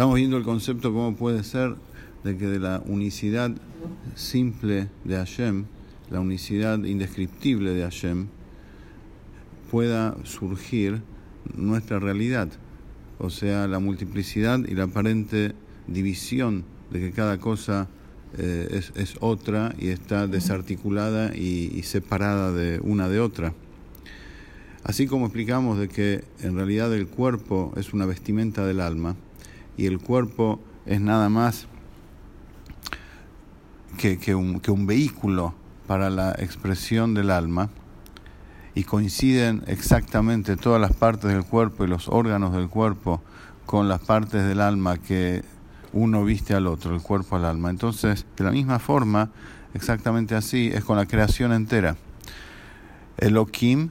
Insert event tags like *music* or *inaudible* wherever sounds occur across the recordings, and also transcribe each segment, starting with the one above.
Estamos viendo el concepto cómo puede ser de que de la unicidad simple de Hashem, la unicidad indescriptible de Hashem, pueda surgir nuestra realidad, o sea, la multiplicidad y la aparente división de que cada cosa eh, es, otra y está desarticulada y, separada de una de otra. Así como explicamos de que en realidad el cuerpo es una vestimenta del alma y el cuerpo es nada más que, un, que un vehículo para la expresión del alma, y coinciden exactamente todas las partes del cuerpo y los órganos del cuerpo con las partes del alma que uno viste al otro, el cuerpo al alma. Entonces, de la misma forma, exactamente así, es con la creación entera. Elohim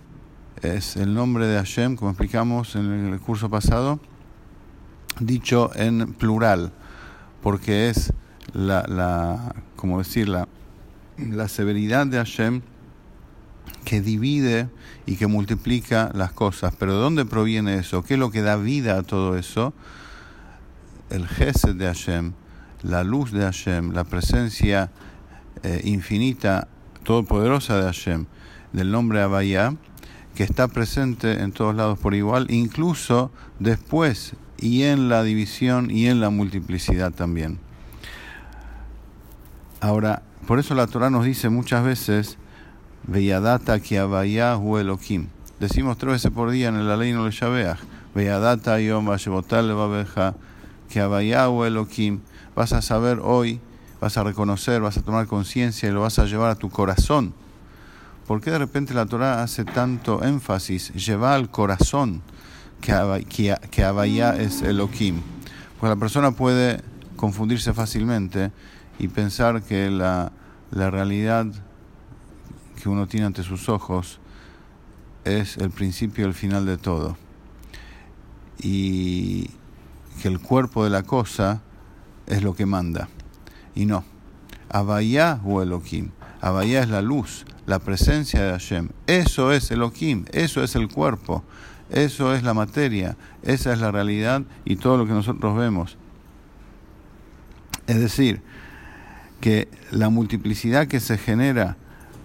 es el nombre de Hashem, como explicamos en el curso pasado, dicho en plural, porque es la, la como decir, la, la severidad de Hashem que divide y que multiplica las cosas. Pero ¿de dónde proviene eso? ¿Qué es lo que da vida a todo eso? El Gesed de Hashem, la luz de Hashem, la presencia eh, infinita, todopoderosa de Hashem, del nombre Abaya, que está presente en todos lados por igual, incluso después y en la división y en la multiplicidad también. Ahora, por eso la Torah nos dice muchas veces, Veyadata ki hu Elohim. Decimos tres veces por día en la ley no le llaveas. Veyadata yom vashebotal babeja ki hu Elohim. Vas a saber hoy, vas a reconocer, vas a tomar conciencia y lo vas a llevar a tu corazón. ¿Por qué de repente la Torah hace tanto énfasis? Lleva al corazón que, Abaya es Elohim. Porque la persona puede confundirse fácilmente y pensar que la, la realidad que uno tiene ante sus ojos es el principio y el final de todo. Y que el cuerpo de la cosa es lo que manda. Y no. Abaya o Elohim. Abaya es la luz, la presencia de Hashem. Eso es Elohim, eso es el cuerpo, eso es la materia, esa es la realidad y todo lo que nosotros vemos. Es decir, que la multiplicidad que se genera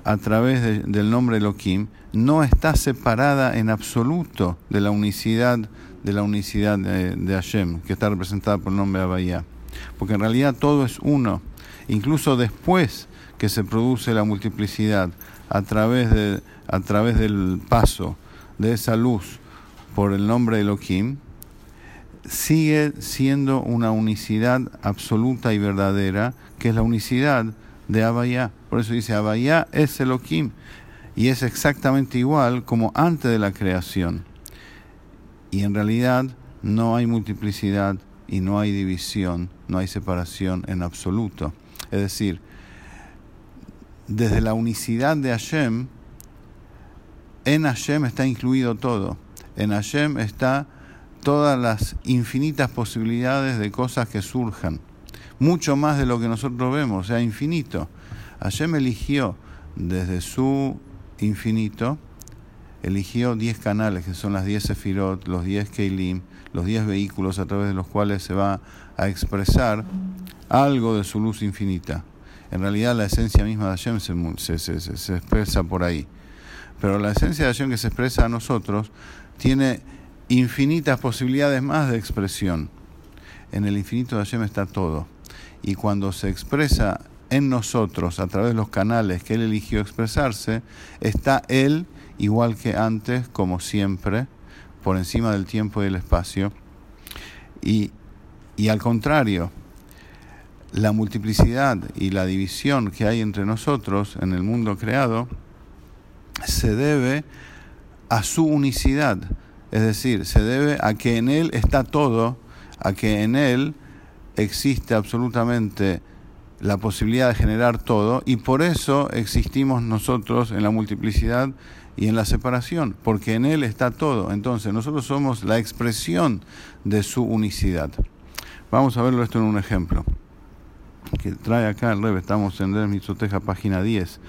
a través del nombre Elohim no está separada en absoluto de la unicidad de la unicidad de, Hashem, que está representada por el nombre Abaya. Porque en realidad todo es uno. Incluso después que se produce la multiplicidad a través, de, a través del paso de esa luz por el nombre Elohim, sigue siendo una unicidad absoluta y verdadera, que es la unicidad de Abaya. Por eso dice, Abaya es Elohim. Y es exactamente igual como antes de la creación. Y en realidad no hay multiplicidad y no hay división, no hay separación en absoluto. Es decir, desde la unicidad de Hashem, en Hashem está incluido todo. En Hashem está todas las infinitas posibilidades de cosas que surjan mucho más de lo que nosotros vemos, o sea, infinito. Hashem eligió desde su infinito, eligió 10 canales, que son las 10 sefirot, los 10 keilim, los 10 vehículos a través de los cuales se va a expresar algo de su luz infinita. En realidad la esencia misma de Hashem se, se, se, expresa por ahí. Pero la esencia de Hashem que se expresa a nosotros tiene infinitas posibilidades más de expresión. En el infinito de Hashem está todo y cuando se expresa en nosotros a través de los canales que Él eligió expresarse, está Él igual que antes, como siempre, por encima del tiempo y del espacio. Y, y al contrario, la multiplicidad y la división que hay entre nosotros en el mundo creado se debe a su unicidad, es decir, se debe a que en Él está todo, a que en Él existe absolutamente la posibilidad de generar todo y por eso existimos nosotros en la multiplicidad y en la separación, porque en Él está todo. Entonces nosotros somos la expresión de su unicidad. Vamos a verlo esto en un ejemplo que trae acá el Rebe, estamos en el Mitzoteja, página 10.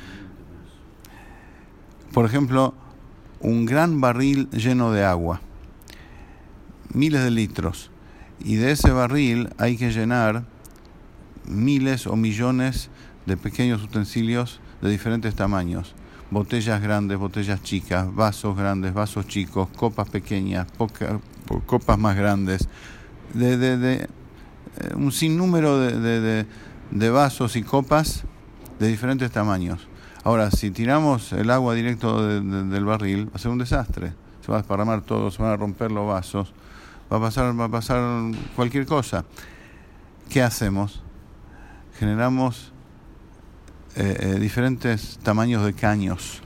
Por ejemplo, un gran barril lleno de agua, miles de litros Y de ese barril hay que llenar miles o millones de pequeños utensilios de diferentes tamaños. Botellas grandes, botellas chicas, vasos grandes, vasos chicos, copas pequeñas, copas más grandes, de, de, eh, un sinnúmero de, de, vasos y copas de diferentes tamaños. Ahora, si tiramos el agua directo del barril, va a ser un desastre. Se va a desparramar todo, se van a romper los vasos, va a pasar, va a pasar cualquier cosa. ¿Qué hacemos? Generamos eh, eh, diferentes tamaños de caños.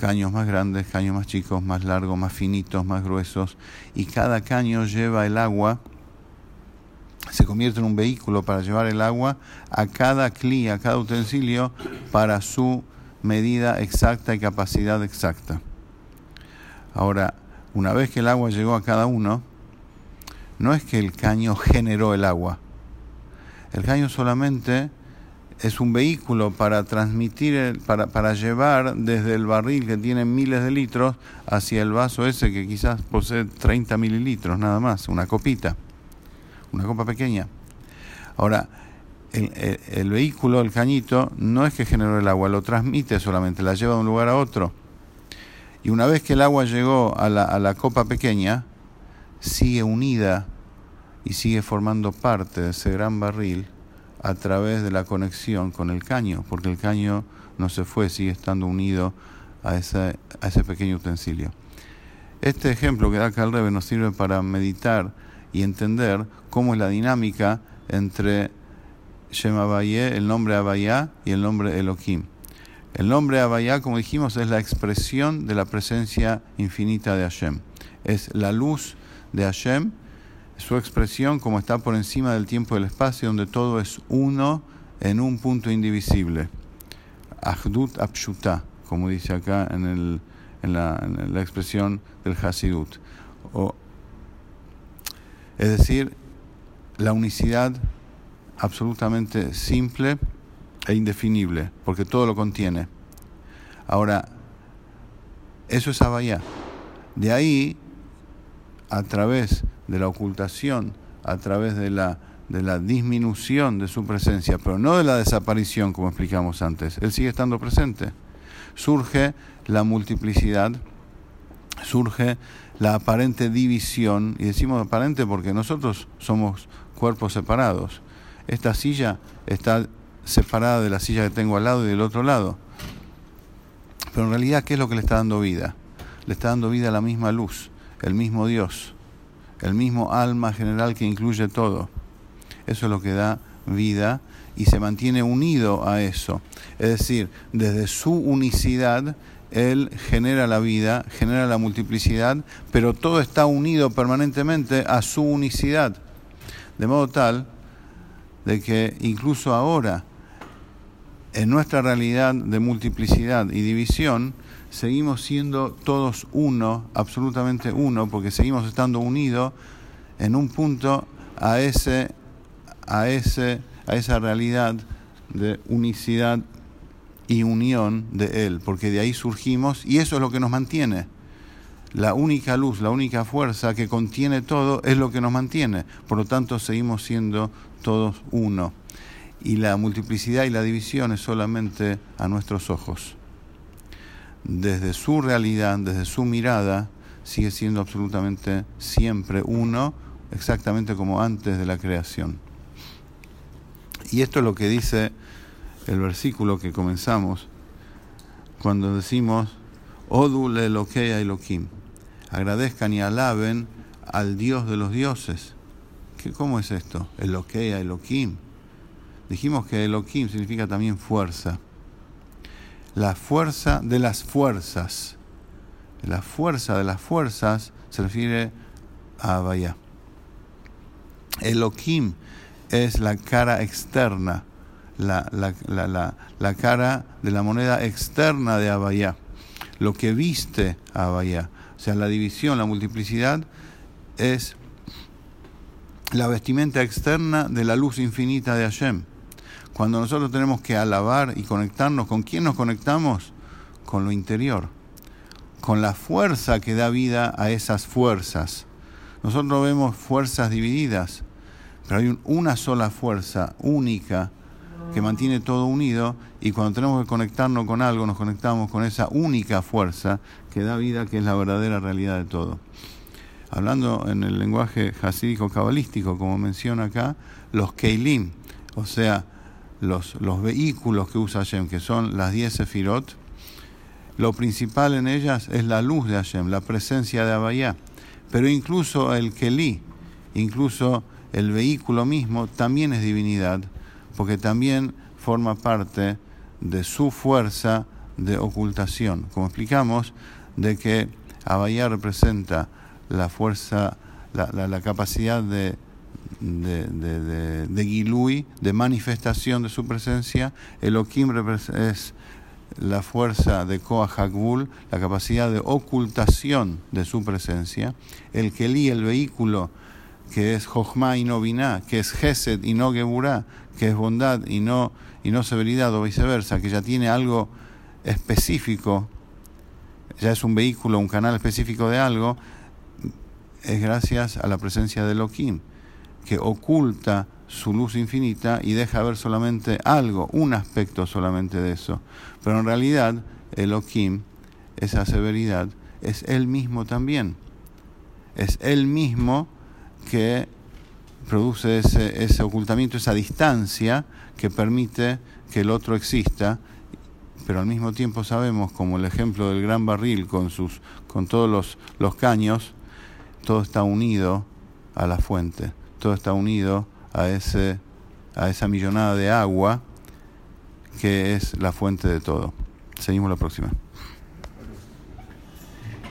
Caños más grandes, caños más chicos, más largos, más finitos, más gruesos. Y cada caño lleva el agua, se convierte en un vehículo para llevar el agua a cada clí, a cada utensilio, para su medida exacta y capacidad exacta. Ahora, una vez que el agua llegó a cada uno, no es que el caño *laughs* generó el agua. El caño solamente es un vehículo para transmitir, para, para llevar desde el barril que tiene miles de litros hacia el vaso ese que quizás posee 30 mililitros nada más, una copita, una copa pequeña. Ahora, el, vehículo, el cañito, no es que generó el agua, lo transmite solamente, la lleva de un lugar a otro. Y una vez que el agua llegó a la, a la copa pequeña, sigue unida y sigue formando parte de ese gran barril a través de la conexión con el caño, porque el caño no se fue, sigue estando unido a ese, a ese pequeño utensilio. Este ejemplo que da acá el Rebe nos sirve para meditar y entender cómo es la dinámica entre Shem Abayé, el nombre Abayá y el nombre Elohim. El nombre Abayá, como dijimos, es la expresión de la presencia infinita de Hashem. Es la luz de Hashem su expresión como está por encima del tiempo y del espacio, donde todo es uno en un punto indivisible. Ahdut Apshuta, como dice acá en, el, en, la, la, expresión del Hasidut. O, es decir, la unicidad absolutamente simple e indefinible, porque todo lo contiene. Ahora, eso es Abayá. De ahí, a través de la ocultación, a través de la, de la disminución de su presencia, pero no de la desaparición, como explicamos antes. Él sigue estando presente. Surge la multiplicidad, surge la aparente división, y decimos aparente porque nosotros somos cuerpos separados. Esta silla está separada de la silla que tengo al lado y del otro lado. Pero en realidad, ¿qué es lo que le está dando vida? Le está dando vida a la misma luz, el mismo Dios el mismo alma general que incluye todo. Eso es lo que da vida y se mantiene unido a eso. Es decir, desde su unicidad, Él genera la vida, genera la multiplicidad, pero todo está unido permanentemente a su unicidad. De modo tal de que incluso ahora, en nuestra realidad de multiplicidad y división, seguimos siendo todos uno, absolutamente uno, porque seguimos estando unidos en un punto a ese, a ese, a esa realidad de unicidad y unión de Él, porque de ahí surgimos y eso es lo que nos mantiene. La única luz, la única fuerza que contiene todo es lo que nos mantiene. Por lo tanto, seguimos siendo todos uno. Y la multiplicidad y la división es solamente a nuestros ojos desde su realidad, desde su mirada, sigue siendo absolutamente siempre uno, exactamente como antes de la creación. Y esto es lo que dice el versículo que comenzamos cuando decimos, Odule Eloquea Elohim, agradezcan y alaben al Dios de los dioses. ¿Qué, ¿Cómo es esto? Eloquea Elohim. Dijimos que Elohim significa también fuerza la fuerza de las fuerzas. La fuerza de las fuerzas se refiere a Abaya. Elohim es la cara externa, la, la, cara de la moneda externa de Abaya, lo que viste a Abaya. O sea, la división, la multiplicidad es la vestimenta externa de la luz infinita de Hashem. Cuando nosotros tenemos que alabar y conectarnos, ¿con quién nos conectamos? Con lo interior, con la fuerza que da vida a esas fuerzas. Nosotros vemos fuerzas divididas, pero hay una sola fuerza única que mantiene todo unido y cuando tenemos que conectarnos con algo, nos conectamos con esa única fuerza que da vida, que es la verdadera realidad de todo. Hablando en el lenguaje hasídico cabalístico, como menciona acá, los Keilim, o sea, los, los vehículos que usa Hashem, que son las 10 Sefirot, lo principal en ellas es la luz de Hashem, la presencia de Abayá. Pero incluso el Keli, incluso el vehículo mismo, también es divinidad, porque también forma parte de su fuerza de ocultación. Como explicamos, de que Abayá representa la fuerza, la, capacidad de, de, de, Gilui, de manifestación de su presencia. Elohim es la fuerza de Koah Hakbul, la capacidad de ocultación de su presencia. El Keli, el vehículo que es Jochma y no Binah, que es Gesed y no Geburah, que es bondad y no, y no severidad o viceversa, que ya tiene algo específico, ya es un vehículo, un canal específico de algo, es gracias a la presencia de Elohim, que oculta su luz infinita y deja ver solamente algo, un aspecto solamente de eso. Pero en realidad, Elohim, esa severidad, es él mismo también. Es él mismo que produce ese, ese ocultamiento, esa distancia que permite que el otro exista, pero al mismo tiempo sabemos, como el ejemplo del gran barril con, sus, con todos los, los caños, todo está unido a la fuente, todo está unido a, ese, a esa millonada de agua que es la fuente de todo. Seguimos la próxima.